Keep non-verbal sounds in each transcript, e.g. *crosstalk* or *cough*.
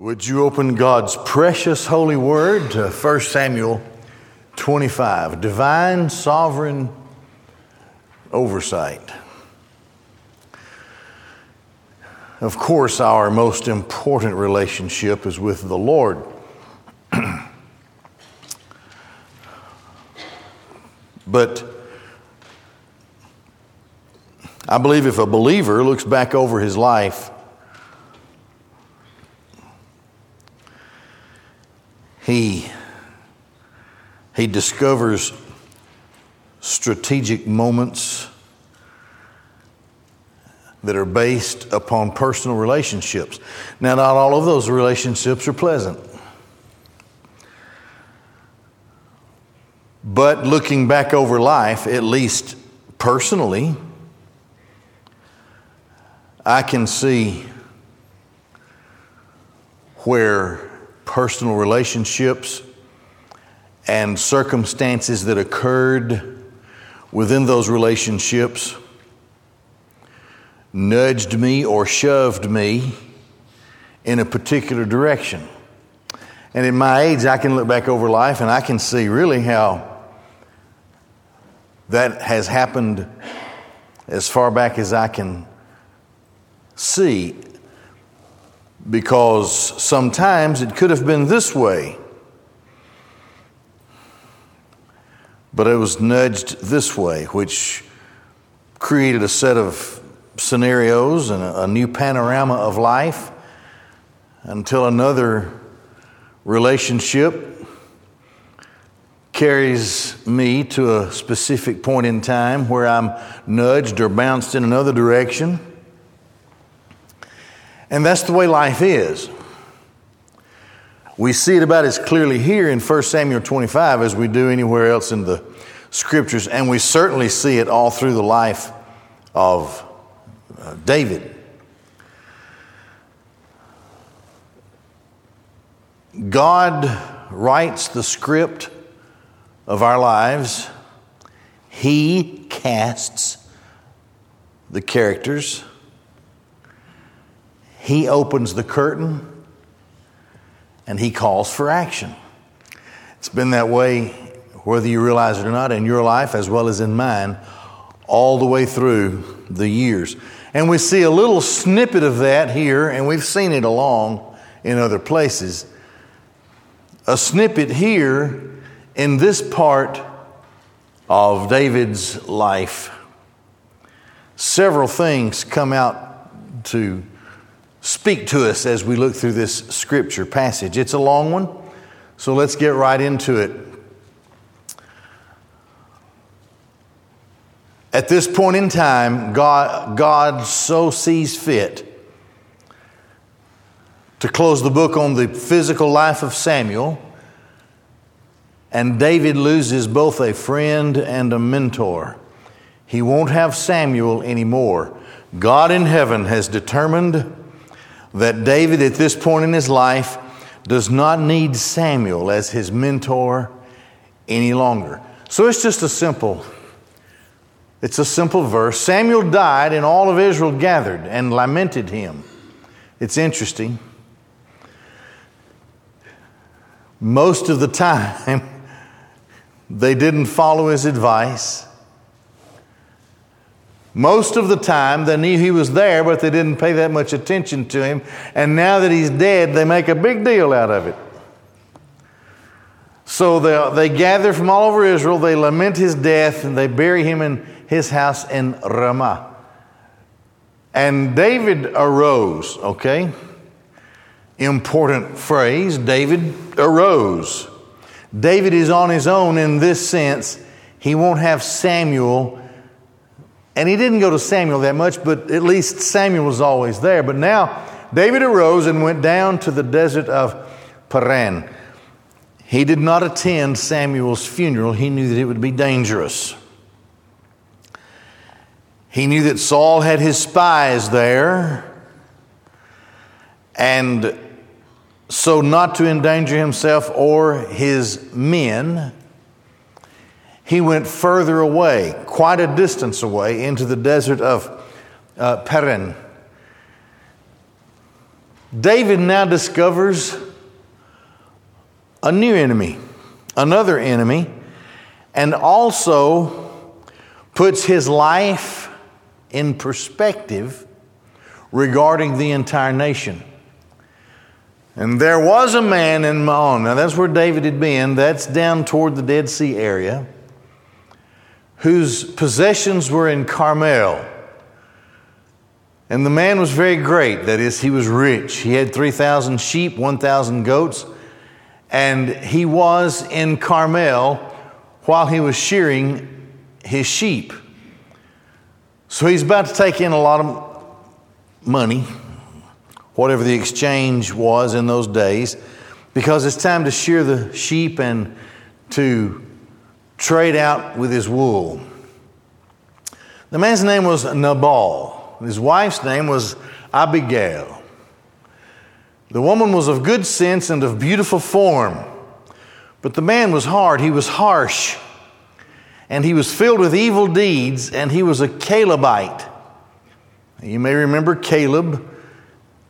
Would you open God's precious holy word to 1 Samuel 25? Divine sovereign oversight. Of course, our most important relationship is with the Lord. *clears throat* but I believe if a believer looks back over his life, he, he discovers strategic moments that are based upon personal relationships. Now, not all of those relationships are pleasant. But looking back over life, at least personally, I can see where personal relationships and circumstances that occurred within those relationships nudged me or shoved me in a particular direction. And in my age, I can look back over life and I can see really how that has happened as far back as I can see because sometimes it could have been this way, but it was nudged this way, which created a set of scenarios and a, new panorama of life until another relationship carries me to a specific point in time where I'm nudged or bounced in another direction. And that's the way life is. We see it about as clearly here in 1 Samuel 25 as we do anywhere else in the scriptures, and we certainly see it all through the life of uh, David. God writes the script of our lives. He casts the characters. He opens the curtain and he calls for action. It's been that way, whether you realize it or not, in your life as well as in mine, all the way through the years. And we see a little snippet of that here, and we've seen it along in other places. A snippet here in this part of David's life. Several things come out to speak to us as we look through this scripture passage. It's a long one, so let's get right into it. At this point in time, God, God so sees fit to close the book on the physical life of Samuel, and David loses both a friend and a mentor. He won't have Samuel anymore. God in heaven has determined that David, at this point in his life, does not need Samuel as his mentor any longer. So it's just a simple, it's a simple verse. Samuel died, and all of Israel gathered and lamented him. It's interesting. Most of the *laughs* time, they didn't follow his advice. Most of the time, they knew he was there, but they didn't pay that much attention to him. And now that he's dead, they make a big deal out of it. So they, they gather from all over Israel, they lament his death, and they bury him in his house in Ramah. And David arose, okay? Important phrase David arose. David is on his own in this sense. He won't have Samuel and he didn't go to Samuel that much, but at least Samuel was always there. But now David arose and went down to the desert of Paran. He did not attend Samuel's funeral, he knew that it would be dangerous. He knew that Saul had his spies there, and so not to endanger himself or his men, he went further away, quite a distance away, into the desert of uh, Paran. David now discovers a new enemy, another enemy, and also puts his life in perspective regarding the entire nation. And there was a man in Maon, now that's where David had been, that's down toward the Dead Sea area, whose possessions were in Carmel. And the man was very great. That is, he was rich. He had 3,000 sheep, 1,000 goats. And he was in Carmel while he was shearing his sheep. So he's about to take in a lot of money, whatever the exchange was in those days, because it's time to shear the sheep and to trade out with his wool. The man's name was Nabal. His wife's name was Abigail. The woman was of good sense and of beautiful form, but the man was hard, he was harsh, and he was filled with evil deeds, and he was a Calebite. You may remember Caleb.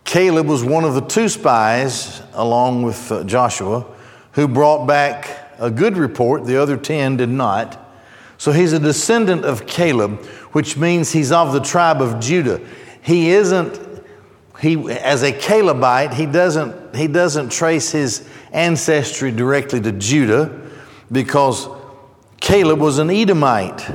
Caleb was one of the two spies, along with uh, Joshua, who brought back a good report. The other ten did not. So he's a descendant of Caleb, which means he's of the tribe of Judah. He isn't, he, as a Calebite, he doesn't, he doesn't trace his ancestry directly to Judah because Caleb was an Edomite.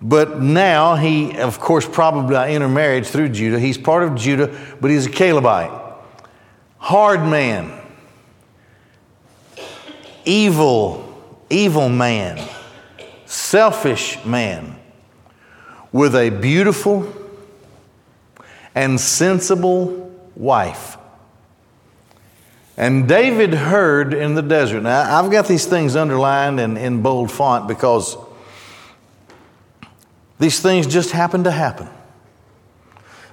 But now he, of course, probably by intermarriage through Judah. He's part of Judah, but he's a Calebite. Hard man. Evil, evil man. Selfish man with a beautiful and sensible wife. And David heard in the desert. Now, I've got these things underlined and in bold font because these things just happen to happen.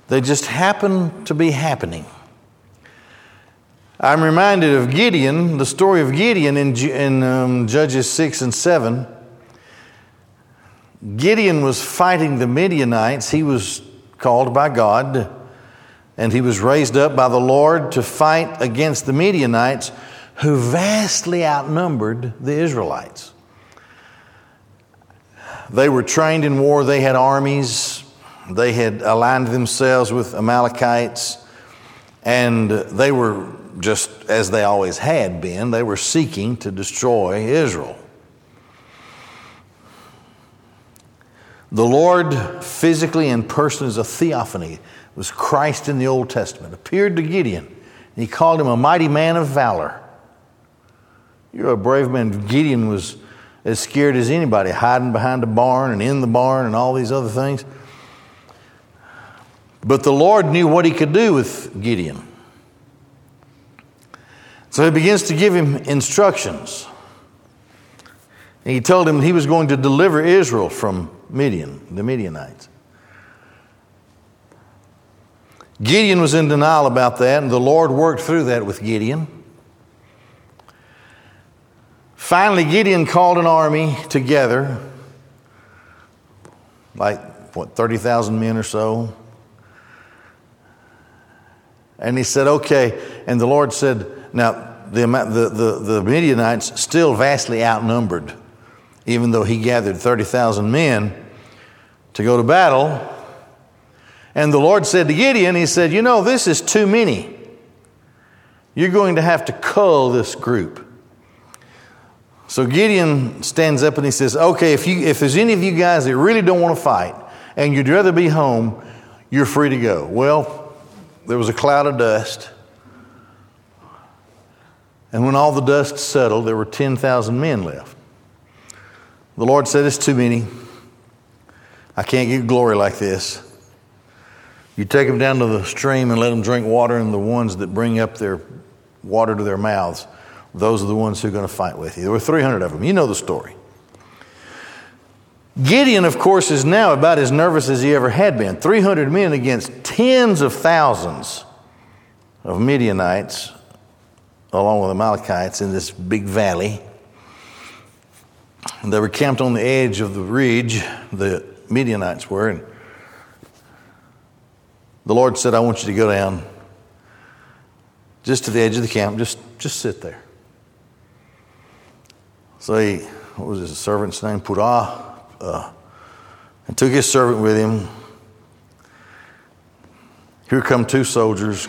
They just happen to be happening. I'm reminded of Gideon, the story of Gideon in, in um, Judges 6 and 7. Gideon was fighting the Midianites. He was called by God and he was raised up by the Lord to fight against the Midianites who vastly outnumbered the Israelites. They were trained in war, they had armies, they had aligned themselves with Amalekites, and they were just as they always had been, they were seeking to destroy Israel. The Lord, physically in person, is a theophany. Was Christ in the Old Testament. Appeared to Gideon, and he called him a mighty man of valor. You're a brave man. Gideon was as scared as anybody, hiding behind a barn and in the barn and all these other things. But the Lord knew what he could do with Gideon. So he begins to give him instructions. And he told him he was going to deliver Israel from Midian, the Midianites. Gideon was in denial about that, and the Lord worked through that with Gideon. Finally, Gideon called an army together, like, what, 30,000 men or so. And he said, Okay. And the Lord said, Now, the, the, the, the Midianites still vastly outnumbered, even though he gathered 30,000 men to go to battle. And the Lord said to Gideon, He said, You know, this is too many. You're going to have to cull this group. So Gideon stands up and he says, Okay, if, you, if there's any of you guys that really don't want to fight and you'd rather be home, you're free to go. Well, there was a cloud of dust. And when all the dust settled, there were 10,000 men left. The Lord said, It's too many. I can't get glory like this. You take them down to the stream and let them drink water, and the ones that bring up their water to their mouths, those are the ones who are going to fight with you. There were 300 of them. You know the story. Gideon, of course, is now about as nervous as he ever had been. 300 men against tens of thousands of Midianites, along with the Amalekites, in this big valley. They were camped on the edge of the ridge, the Midianites were. And the Lord said, I want you to go down just to the edge of the camp, just, just sit there. So he, what was his servant's name? Purah. Uh, and took his servant with him. Here come two soldiers.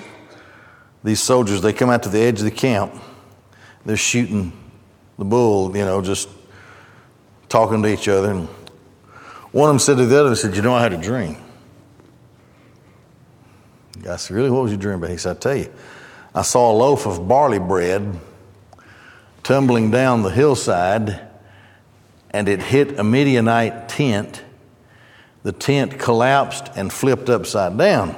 These soldiers, they come out to the edge of the camp. They're shooting the bull, you know, just talking to each other. And one of them said to the other, he said, You know, I had a dream. I said, Really? What was your dream about? He said, I tell you, I saw a loaf of barley bread tumbling down the hillside, and it hit a Midianite tent. The tent collapsed and flipped upside down.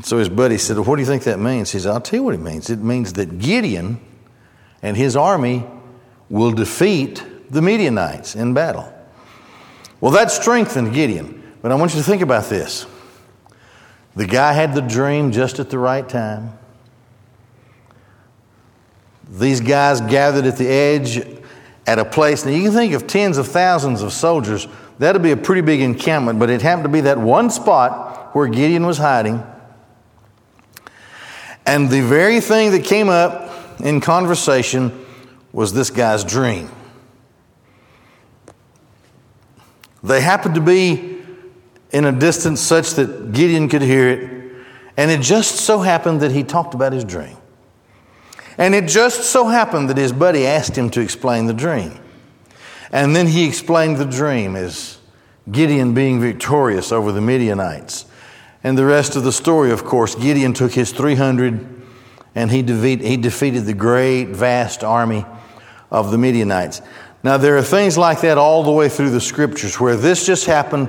So his buddy said, well, What do you think that means? He said, I'll tell you what it means. It means that Gideon and his army will defeat the Midianites in battle. Well, that strengthened Gideon. But I want you to think about this. The guy had the dream just at the right time. These guys gathered at the edge at a place. Now, you can think of tens of thousands of soldiers. That'd be a pretty big encampment, but it happened to be that one spot where Gideon was hiding. And the very thing that came up in conversation was this guy's dream. They happened to be in a distance such that Gideon could hear it, and it just so happened that he talked about his dream. And it just so happened that his buddy asked him to explain the dream. And then he explained the dream as Gideon being victorious over the Midianites. And the rest of the story, of course, Gideon took his 300 and he, defeat, he defeated the great, vast army of the Midianites. Now, there are things like that all the way through the scriptures where this just happened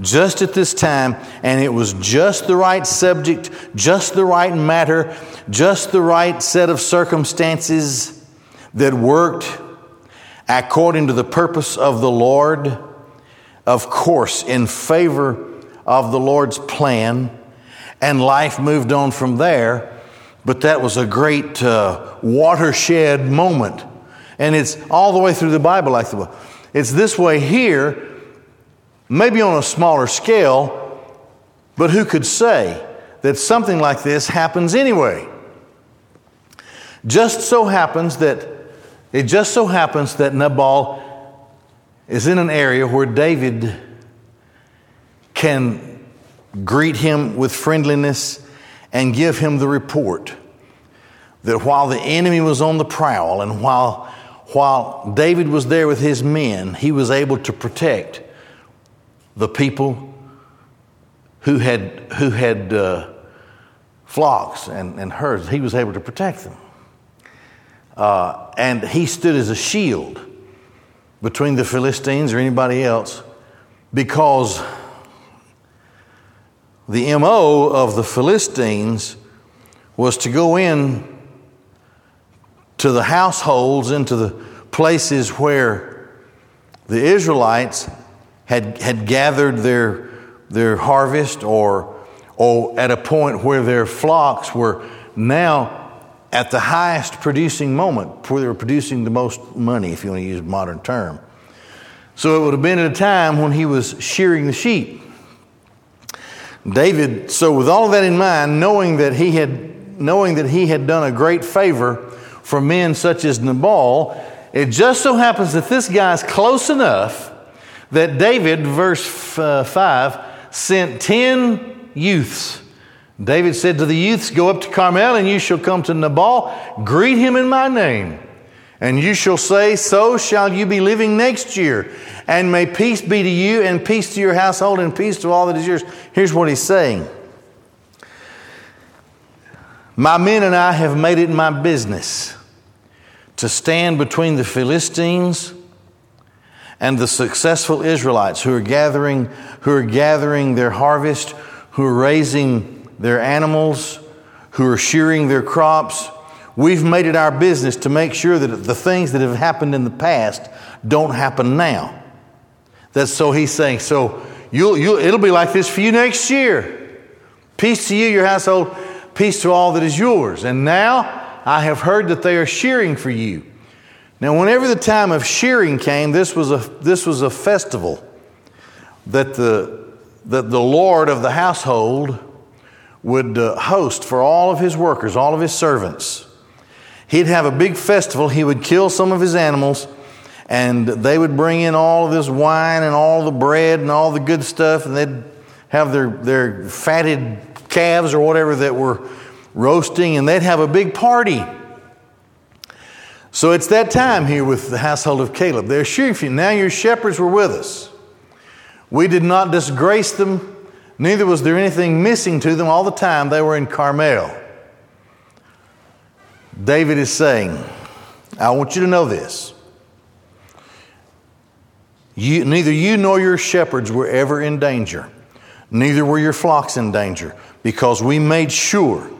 just at this time, and it was just the right subject, just the right matter, just the right set of circumstances that worked according to the purpose of the Lord, of course, in favor of the Lord's plan, and life moved on from there. But that was a great uh, watershed moment. And it's all the way through the Bible like the book. It's this way here maybe on a smaller scale, but who could say that something like this happens anyway? Just so happens that it just so happens that Nabal is in an area where David can greet him with friendliness and give him the report that while the enemy was on the prowl and while, while David was there with his men, he was able to protect the people who had, who had uh, flocks and, and herds, he was able to protect them. Uh, and he stood as a shield between the Philistines or anybody else because the MO of the Philistines was to go in to the households, into the places where the Israelites had, had gathered their, their harvest or, or at a point where their flocks were now at the highest producing moment, where they were producing the most money, if you want to use a modern term. So it would have been at a time when he was shearing the sheep. David, so with all that in mind, knowing that he had, knowing that he had done a great favor for men such as Nabal, it just so happens that this guy's close enough that David, verse uh, 5, sent 10 youths. David said to the youths, Go up to Carmel, and you shall come to Nabal, greet him in my name. And you shall say, So shall you be living next year. And may peace be to you, and peace to your household, and peace to all that is yours. Here's what he's saying My men and I have made it my business to stand between the Philistines and the successful Israelites who are gathering, who are gathering their harvest, who are raising their animals, who are shearing their crops. We've made it our business to make sure that the things that have happened in the past don't happen now. That's so he's saying, so you'll, you'll, it'll be like this for you next year. Peace to you, your household, peace to all that is yours. And now I have heard that they are shearing for you. Now, whenever the time of shearing came, this was a, this was a festival that the, that the Lord of the household would uh, host for all of his workers, all of his servants. He'd have a big festival. He would kill some of his animals, and they would bring in all of this wine and all the bread and all the good stuff, and they'd have their, their fatted calves or whatever that were roasting, and they'd have a big party. So it's that time here with the household of Caleb. They're sheep. Now your shepherds were with us. We did not disgrace them, neither was there anything missing to them all the time they were in Carmel. David is saying, I want you to know this. You, neither you nor your shepherds were ever in danger, neither were your flocks in danger, because we made sure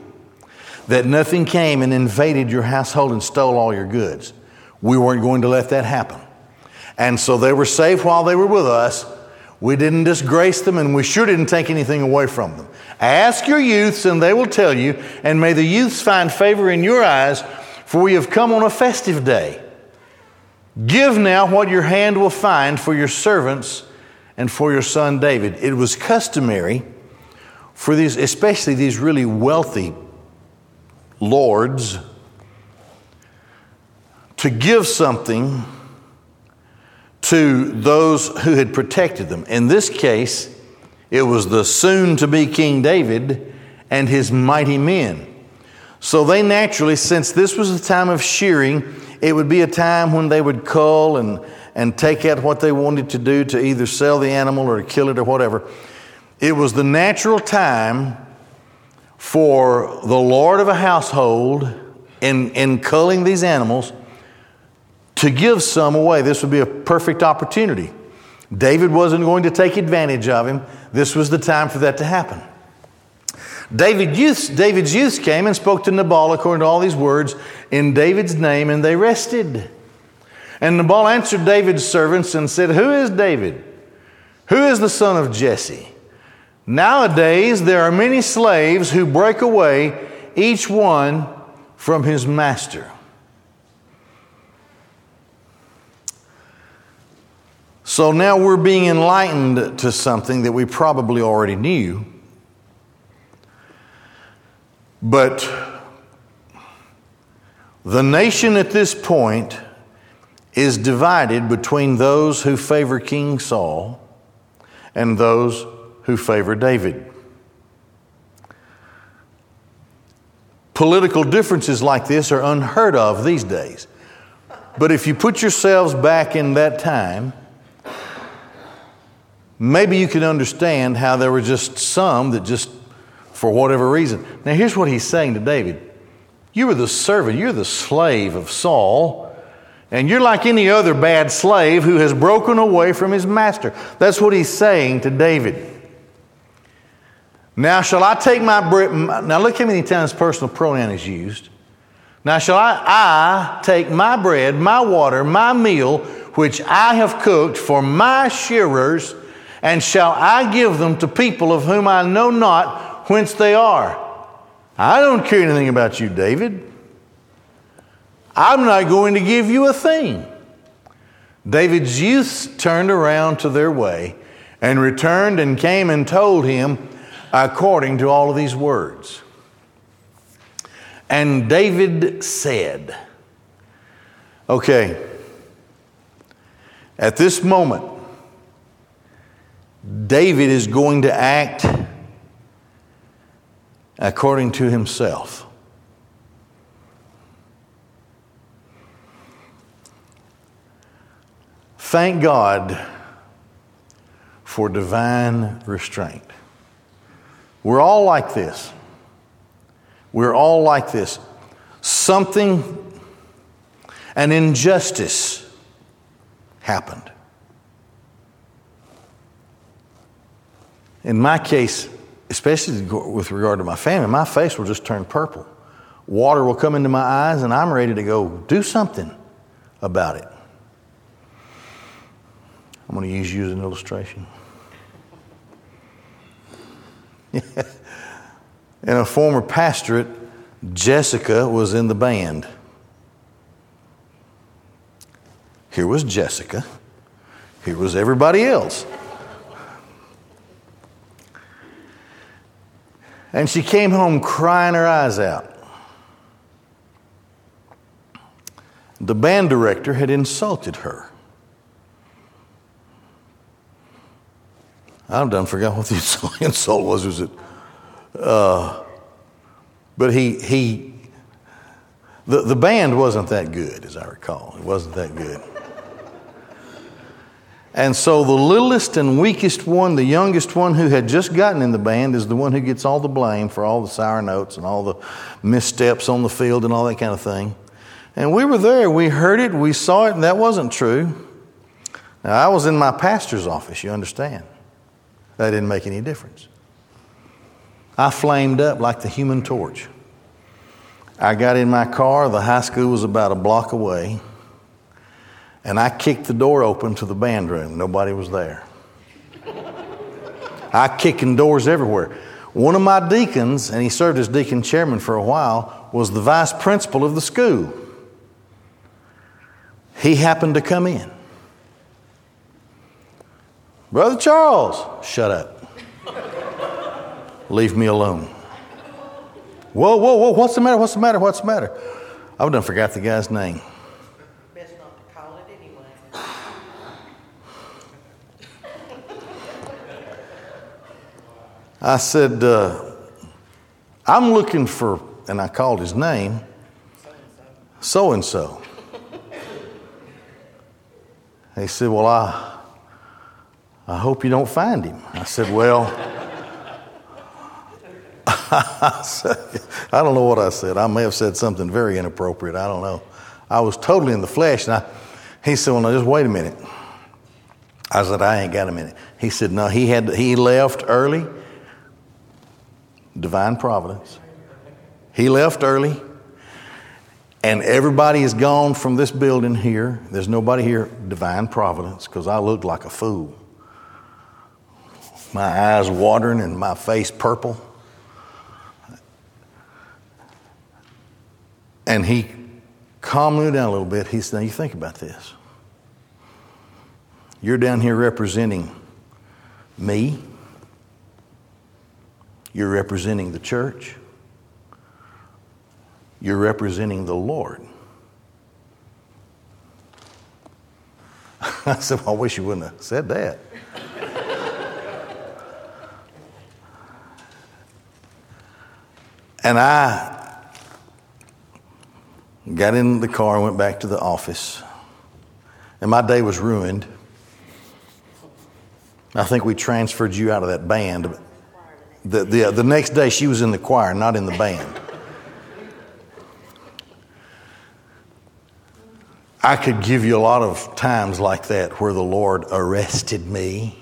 that nothing came and invaded your household and stole all your goods. We weren't going to let that happen. And so they were safe while they were with us, we didn't disgrace them, and we sure didn't take anything away from them. Ask your youths, and they will tell you, and may the youths find favor in your eyes, for we have come on a festive day. Give now what your hand will find for your servants and for your son David. It was customary for these, especially these really wealthy lords, to give something to those who had protected them. In this case, it was the soon to be King David and his mighty men. So they naturally, since this was the time of shearing, it would be a time when they would cull and, and take out what they wanted to do to either sell the animal or kill it or whatever. It was the natural time for the Lord of a household in, in culling these animals to give some away. This would be a perfect opportunity. David wasn't going to take advantage of him. This was the time for that to happen. David youth, David's youths came and spoke to Nabal according to all these words in David's name, and they rested. And Nabal answered David's servants and said, Who is David? Who is the son of Jesse? Nowadays, there are many slaves who break away, each one from his master. So now we're being enlightened to something that we probably already knew. But the nation at this point is divided between those who favor King Saul and those who favor David. Political differences like this are unheard of these days. But if you put yourselves back in that time, maybe you can understand how there were just some that just, for whatever reason. Now, here's what he's saying to David You were the servant, you're the slave of Saul, and you're like any other bad slave who has broken away from his master. That's what he's saying to David. Now, shall I take my bread? Now, look how many times personal pronoun is used. Now, shall I, I take my bread, my water, my meal, which I have cooked for my shearers, and shall I give them to people of whom I know not whence they are? I don't care anything about you, David. I'm not going to give you a thing. David's youths turned around to their way and returned and came and told him according to all of these words. And David said, Okay, at this moment, David is going to act according to himself. Thank God for divine restraint. We're all like this. We're all like this. Something, an injustice happened. In my case, especially with regard to my family, my face will just turn purple. Water will come into my eyes, and I'm ready to go do something about it. I'm going to use you as an illustration. *laughs* in a former pastorate, Jessica was in the band. Here was Jessica. Here was everybody else. And she came home crying her eyes out. The band director had insulted her. I've done forgot what the *laughs* insult was. Was it? Uh, but he he. The the band wasn't that good, as I recall. It wasn't that good. And so the littlest and weakest one, the youngest one who had just gotten in the band, is the one who gets all the blame for all the sour notes and all the missteps on the field and all that kind of thing. And we were there, we heard it, we saw it, and that wasn't true. Now, I was in my pastor's office, you understand. That didn't make any difference. I flamed up like the human torch. I got in my car, the high school was about a block away. And I kicked the door open to the band room. Nobody was there. I kicking doors everywhere. One of my deacons, and he served as deacon chairman for a while, was the vice principal of the school. He happened to come in. Brother Charles, shut up. Leave me alone. Whoa, whoa, whoa, what's the matter? What's the matter? What's the matter? I've done forgot the guy's name. I said, uh, I'm looking for, and I called his name, so and so. He said, Well, I, I hope you don't find him. I said, Well, *laughs* I, said, I don't know what I said. I may have said something very inappropriate. I don't know. I was totally in the flesh. And I, he said, Well, now just wait a minute. I said, I ain't got a minute. He said, No, he, had, he left early divine providence. He left early, and everybody is gone from this building here. There's nobody here, divine providence, because I looked like a fool. My eyes watering and my face purple. And he calmed me down a little bit. He said, Now you think about this. You're down here representing me you're representing the church. You're representing the Lord. *laughs* I said, well, I wish you wouldn't have said that. and I got in the car and went back to the office. And my day was ruined. I think we transferred you out of that band the, the, uh, the next day, she was in the choir, not in the band. I could give you a lot of times like that where the Lord arrested me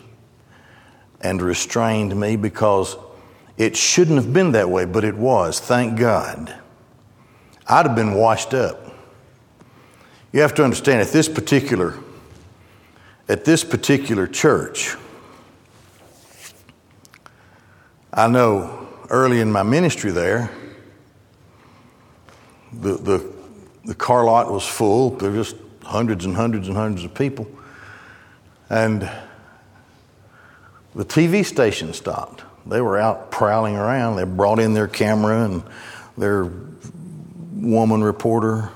and restrained me because it shouldn't have been that way, but it was. Thank God. I'd have been washed up. You have to understand at this particular at this particular church, I know early in my ministry there, the, the, the car lot was full. There were just hundreds and hundreds and hundreds of people. And the TV station stopped. They were out prowling around. They brought in their camera and their woman reporter,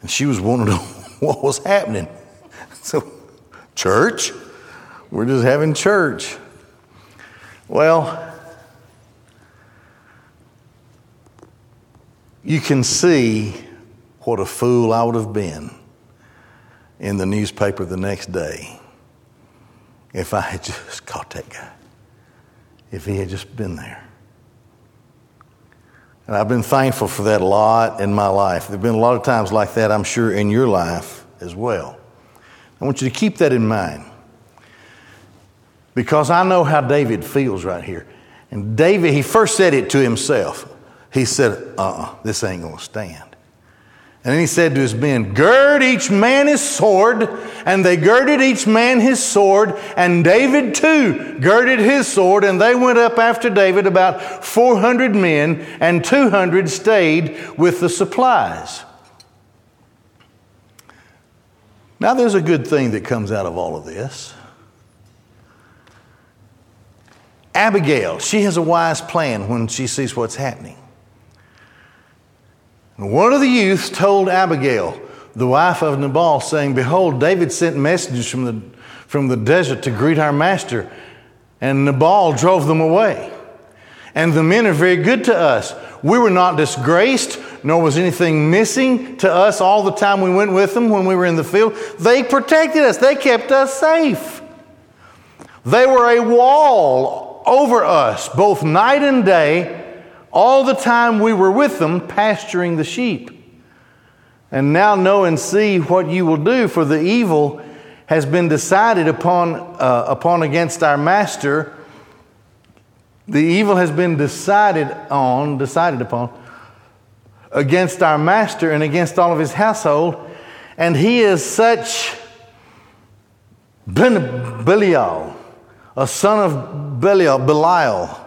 and she was wondering *laughs* what was happening. So, church? We're just having church. Well, you can see what a fool I would have been in the newspaper the next day if I had just *laughs* caught that guy, if he had just been there. And I've been thankful for that a lot in my life. There have been a lot of times like that, I'm sure, in your life as well. I want you to keep that in mind. Because I know how David feels right here. And David, he first said it to himself. He said, uh uh-uh, uh this ain't going to stand. And then he said to his men, Gird each man his sword. And they girded each man his sword. And David too girded his sword. And they went up after David, about 400 men, and 200 stayed with the supplies. Now, there's a good thing that comes out of all of this. Abigail, she has a wise plan when she sees what's happening. One of the youths told Abigail, the wife of Nabal, saying, Behold, David sent messengers from the, from the desert to greet our master, and Nabal drove them away. And the men are very good to us. We were not disgraced, nor was anything missing to us all the time we went with them when we were in the field. They protected us, they kept us safe. They were a wall over us, both night and day all the time we were with them pasturing the sheep. And now know and see what you will do, for the evil has been decided upon, uh, upon against our master. The evil has been decided on, decided upon against our master and against all of his household. And he is such Belial, a son of Belial, Belial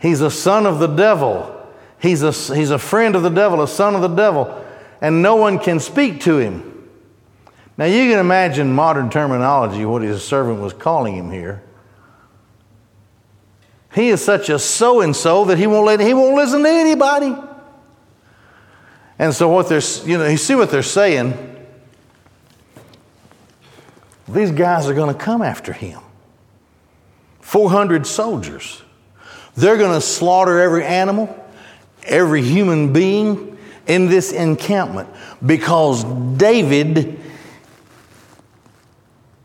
He's a son of the devil. He's a, he's a friend of the devil, a son of the devil, and no one can speak to him. Now, you can imagine modern terminology, what his servant was calling him here. He is such a so and so that he won't, let, he won't listen to anybody. And so, what they're, you know, you see what they're saying. These guys are going to come after him. 400 soldiers. They're going to slaughter every animal, every human being in this encampment because David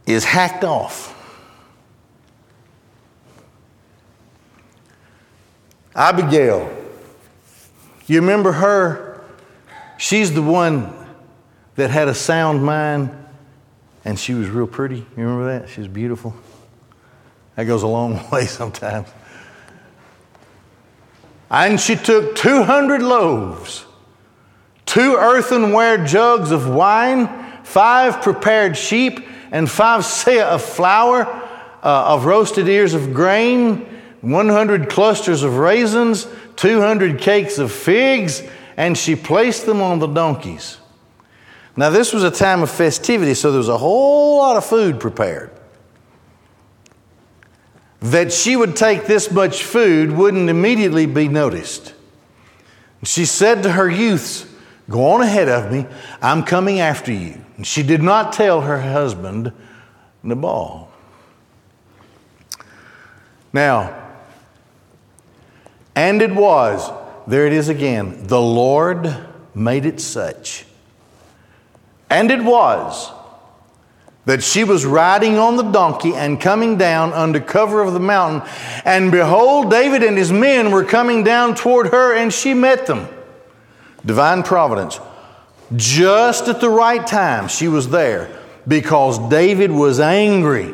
is hacked off. Abigail, you remember her? She's the one that had a sound mind and she was real pretty. You remember that? She was beautiful. That goes a long *laughs* way sometimes. And she took 200 loaves, two earthenware jugs of wine, five prepared sheep, and five seah of flour, uh, of roasted ears of grain, 100 clusters of raisins, 200 cakes of figs, and she placed them on the donkeys. Now, this was a time of festivity, so there was a whole lot of food prepared that she would take this much food wouldn't immediately be noticed. She said to her youths, Go on ahead of me, I'm coming after you. And she did not tell her husband, Nabal. Now, and it was, there it is again, the Lord made it such. And it was that she was riding on the donkey and coming down under cover of the mountain. And behold, David and his men were coming down toward her, and she met them. Divine providence. Just at the right time, she was there because David was angry.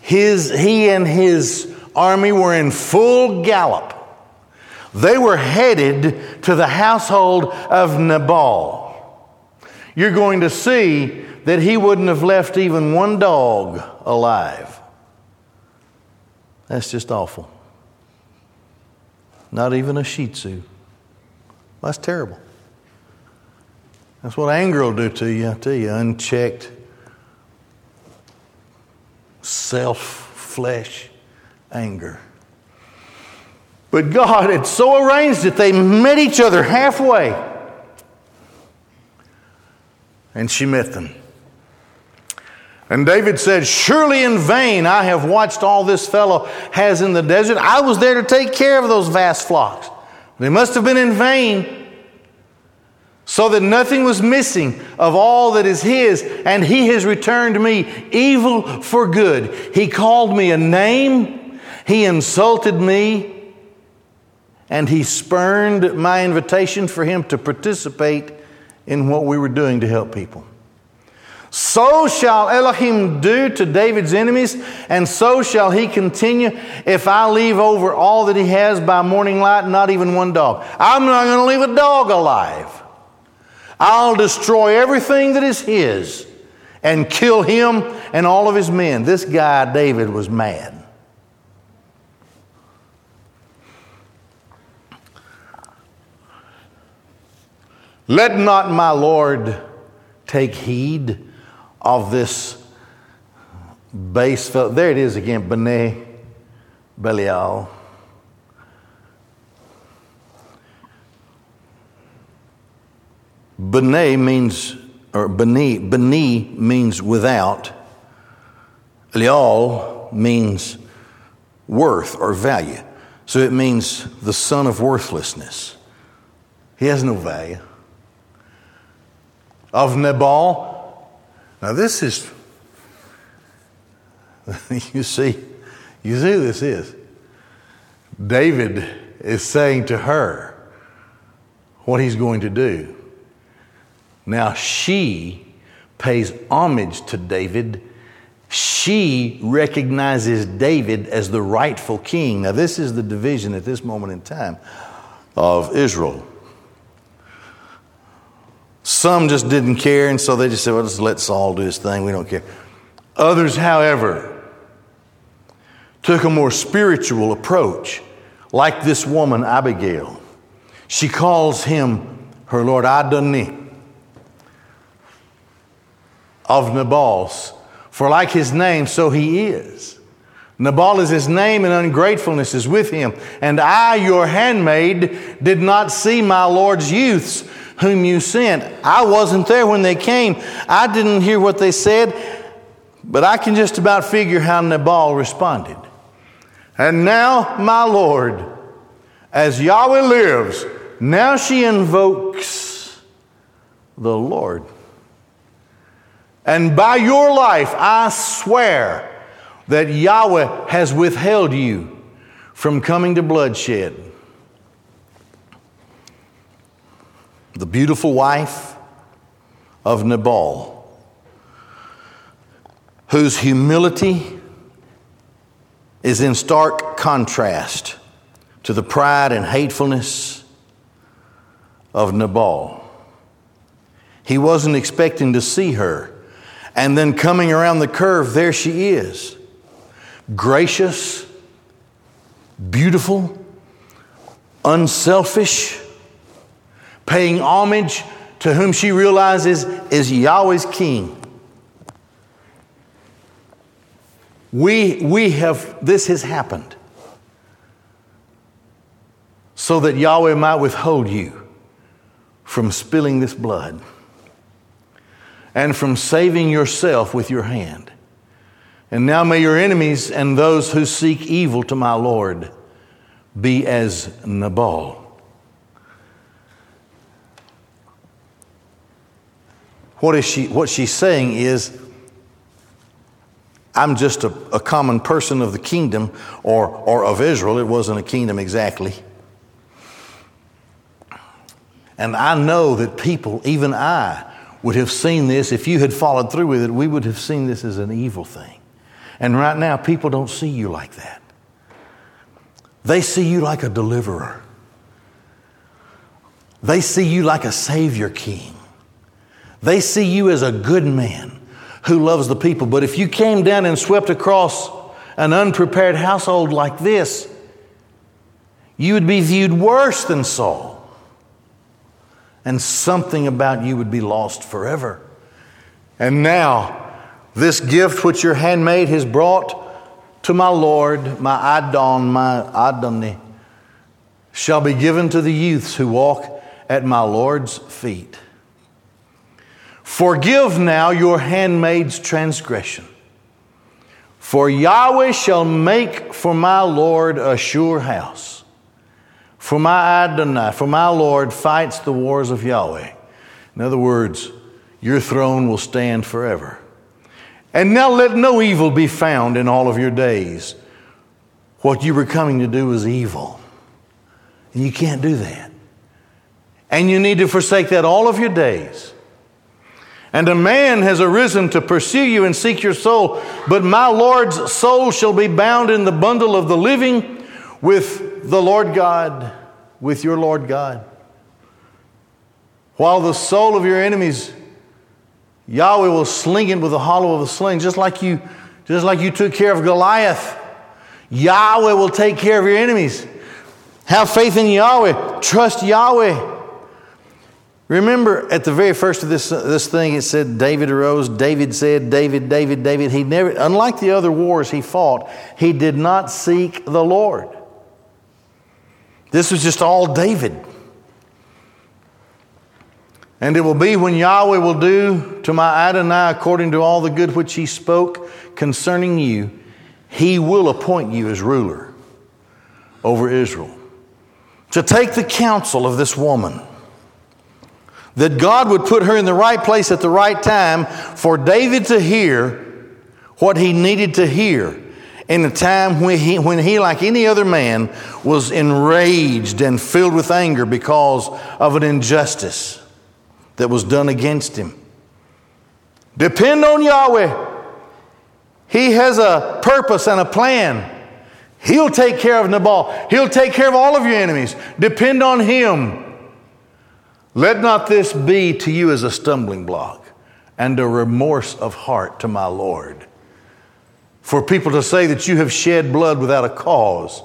His, he and his army were in full gallop. They were headed to the household of Nabal. You're going to see that he wouldn't have left even one dog alive. That's just awful. Not even a Shih Tzu. That's terrible. That's what anger will do to you, I tell you, unchecked self flesh anger. But God had so arranged it, they met each other halfway. And she met them. And David said, Surely in vain I have watched all this fellow has in the desert. I was there to take care of those vast flocks. They must have been in vain, so that nothing was missing of all that is his, and he has returned me evil for good. He called me a name, he insulted me, and he spurned my invitation for him to participate in what we were doing to help people. So shall Elohim do to David's enemies, and so shall he continue if I leave over all that he has by morning light, not even one dog. I'm not going to leave a dog alive. I'll destroy everything that is his and kill him and all of his men. This guy, David, was mad. Let not my Lord take heed of this base fellow. There it is again, B'nai Belial. Bene means, or Beni, Beni means without. Elial means worth or value. So it means the son of worthlessness. He has no value. Of Nabal. Now this is, *laughs* you see, you see this is. David is saying to her what he's going to do. Now she pays homage to David. She recognizes David as the rightful king. Now, this is the division at this moment in time of Israel. Some just didn't care, and so they just said, well, just let Saul do his thing. We don't care. Others, however, took a more spiritual approach, like this woman, Abigail. She calls him her Lord Adonai of Nabal's. For like his name, so he is. Nabal is his name, and ungratefulness is with him. And I, your handmaid, did not see my Lord's youths whom you sent. I wasn't there when they came. I didn't hear what they said, but I can just about figure how Nabal responded. And now, my Lord, as Yahweh lives, now she invokes the Lord. And by your life, I swear that Yahweh has withheld you from coming to bloodshed. The beautiful wife of Nabal, whose humility is in stark contrast to the pride and hatefulness of Nabal. He wasn't expecting to see her and then coming around the curve, there she is. Gracious, beautiful, unselfish, paying homage to whom she realizes is Yahweh's king. We, we have, this has happened so that Yahweh might withhold you from spilling this blood and from saving yourself with your hand. And now may your enemies and those who seek evil to my Lord be as Nabal. What, is she, what she's saying is, I'm just a, a common person of the kingdom or, or of Israel. It wasn't a kingdom exactly. And I know that people, even I, would have seen this, if you had followed through with it, we would have seen this as an evil thing. And right now, people don't see you like that. They see you like a deliverer, they see you like a Savior King. They see you as a good man who loves the people. But if you came down and swept across an unprepared household like this, you would be viewed worse than Saul and something about you would be lost forever. And now, this gift which your handmaid has brought to my Lord, my Adon, my Adoni, shall be given to the youths who walk at my Lord's feet. Forgive now your handmaid's transgression. For Yahweh shall make for my Lord a sure house for my Adonai, for my Lord fights the wars of Yahweh. In other words, your throne will stand forever. And now let no evil be found in all of your days. What you were coming to do was evil. And you can't do that. And you need to forsake that all of your days. And a man has arisen to pursue you and seek your soul, but my Lord's soul shall be bound in the bundle of the living with the Lord God, with your Lord God. While the soul of your enemies, Yahweh will sling it with the hollow of a sling, just like you, just like you took care of Goliath. Yahweh will take care of your enemies. Have faith in Yahweh. Trust Yahweh. Remember at the very first of this, this thing, it said David arose, David said, David, David, David. He never, unlike the other wars he fought, he did not seek the Lord. This was just all David. And it will be when Yahweh will do to my Adonai according to all the good which he spoke concerning you, he will appoint you as ruler over Israel. To take the counsel of this woman that God would put her in the right place at the right time for David to hear what he needed to hear in a time when he, when he, like any other man, was enraged and filled with anger because of an injustice that was done against him. Depend on Yahweh. He has a purpose and a plan. He'll take care of Nabal. He'll take care of all of your enemies. Depend on Him. Let not this be to you as a stumbling block and a remorse of heart to my Lord. For people to say that you have shed blood without a cause,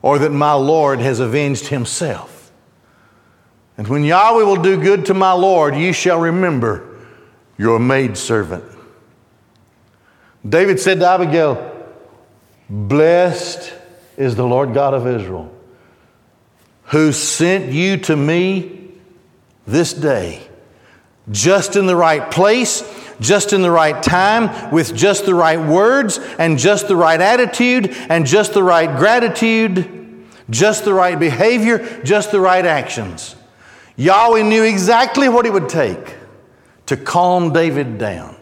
or that my Lord has avenged himself. And when Yahweh will do good to my Lord, you shall remember your maidservant. David said to Abigail, Blessed is the Lord God of Israel, who sent you to me this day, just in the right place, just in the right time, with just the right words, and just the right attitude, and just the right gratitude, just the right behavior, just the right actions. Yahweh knew exactly what it would take to calm David down.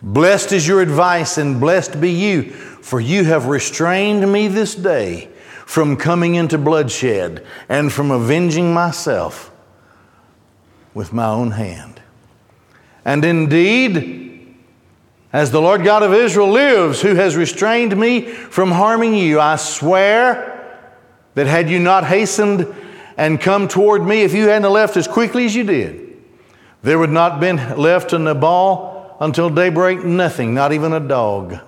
Blessed is your advice, and blessed be you, for you have restrained me this day from coming into bloodshed and from avenging myself with my own hand. And indeed, as the Lord God of Israel lives, who has restrained me from harming you, I swear that had you not hastened and come toward me, if you hadn't left as quickly as you did, there would not have been left to Nabal until daybreak nothing, not even a dog.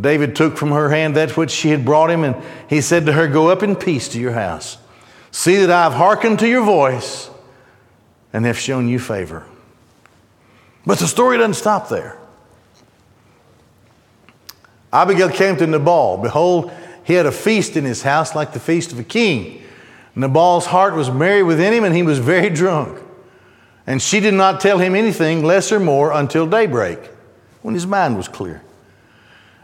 David took from her hand that which she had brought him, and he said to her, Go up in peace to your house. See that I have hearkened to your voice and have shown you favor. But the story doesn't stop there. Abigail came to Nabal. Behold, he had a feast in his house like the feast of a king. Nabal's heart was merry within him, and he was very drunk. And she did not tell him anything, less or more, until daybreak, when his mind was clear.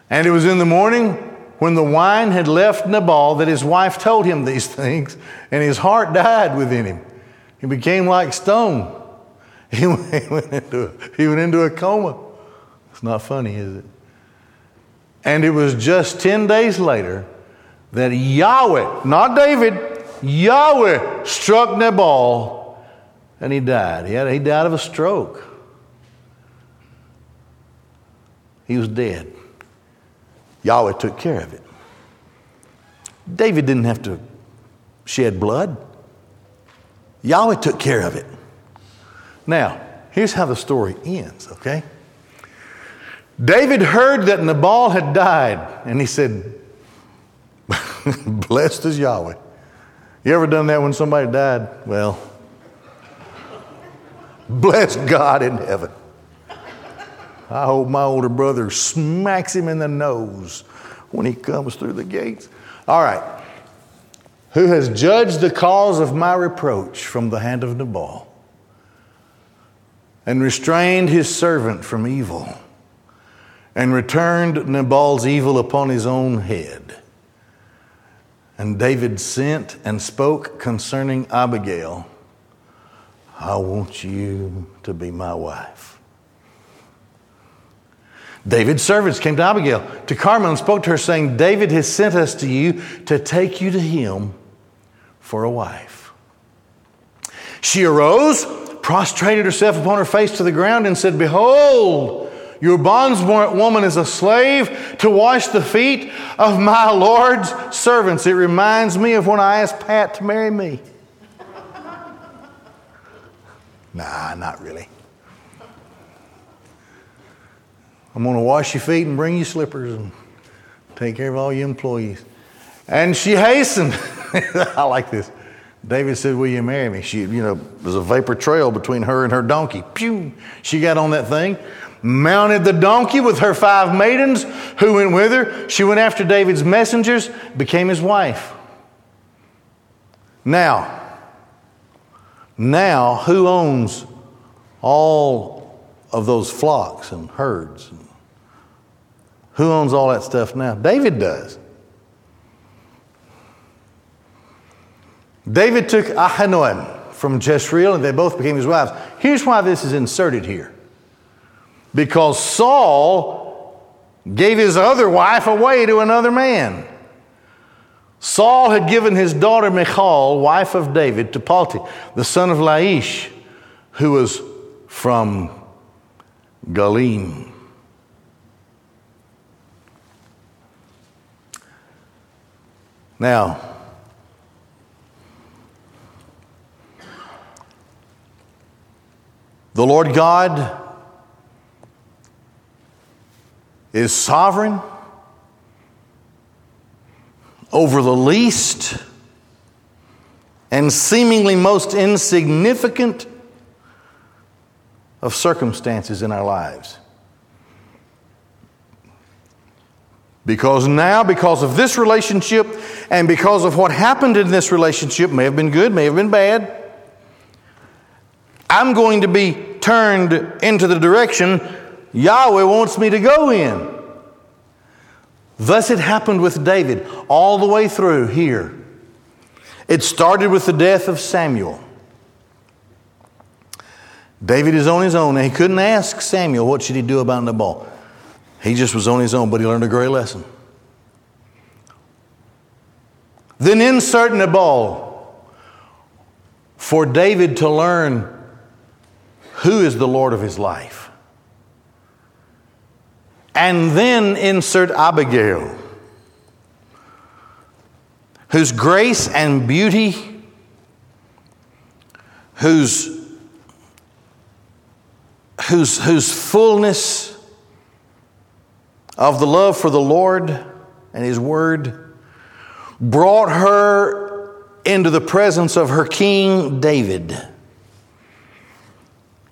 And it was in the morning when the wine had left Nabal that his wife told him these *laughs* things, and his heart died within him. He became like stone. *laughs* He went, into, a, he went into a coma. It's not funny, is it? And it was just 10 days later that Yahweh, not David, Yahweh struck Nabal and he died. He, had, he died of a stroke. He was dead. Yahweh took care of it. David didn't have to shed blood. Yahweh took care of it. Now, here's how the story ends, okay? David heard that Nabal had died, and he said, *laughs* Blessed is Yahweh. You ever done that when somebody died? Well, *laughs* bless God in heaven. I hope my older brother smacks him in the nose when he comes through the gates. All right who has judged the cause of my reproach from the hand of Nabal and restrained his servant from evil and returned Nabal's evil upon his own head. And David sent and spoke concerning Abigail I want you to be my wife. David's servants came to Abigail, to Carmel, and spoke to her, saying, David has sent us to you to take you to him for a wife. She arose, prostrated herself upon her face to the ground, and said, Behold, your bondswoman is a slave to wash the feet of my Lord's servants. It reminds me of when I asked Pat to marry me. *laughs* nah, not really. I'm going to wash your feet and bring you slippers and take care of all your employees. And she hastened. *laughs* *laughs* I like this. David said, Will you marry me? She, you know, there's a vapor trail between her and her donkey. Pew! She got on that thing, mounted the donkey with her five maidens who went with her. She went after David's messengers, became his wife. Now, now, who owns all of those flocks and herds? Who owns all that stuff now? David does. David took Ahinoam from Jezreel and they both became his wives. Here's why this is inserted here because Saul gave his other wife away to another man. Saul had given his daughter Michal, wife of David, to Palti, the son of Laish, who was from Galim. Now, the Lord God is sovereign over the least and seemingly most insignificant of circumstances in our lives. Because now, because of this relationship and because of what happened in this relationship, may have been good, may have been bad, I'm going to be turned into the direction Yahweh wants me to go in. Thus it happened with David all the way through here. It started with the death of Samuel. David is on his own, and he couldn't ask Samuel what should he do about Nabal. He just was on his own, but he learned a great lesson. Then insert Nabal for David to learn who is the Lord of his life. And then insert Abigail, whose grace and beauty, whose, whose, whose fullness of the love for the Lord and His Word brought her into the presence of her king David.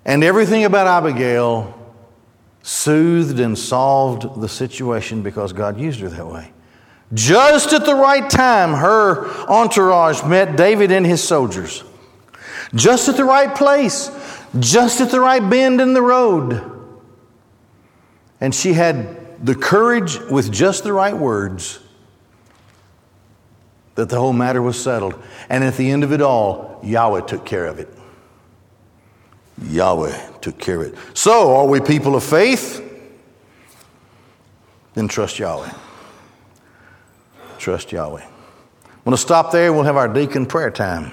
And everything about Abigail soothed and solved the situation because God used her that way. Just at the right time, her entourage met David and his soldiers. Just at the right place, just at the right bend in the road. And she had the courage with just the right words that the whole matter was settled. And at the end of it all, Yahweh took care of it. Yahweh took care of it. So, are we people of faith? Then trust Yahweh. Trust Yahweh. I'm going to stop there. We'll have our deacon prayer time.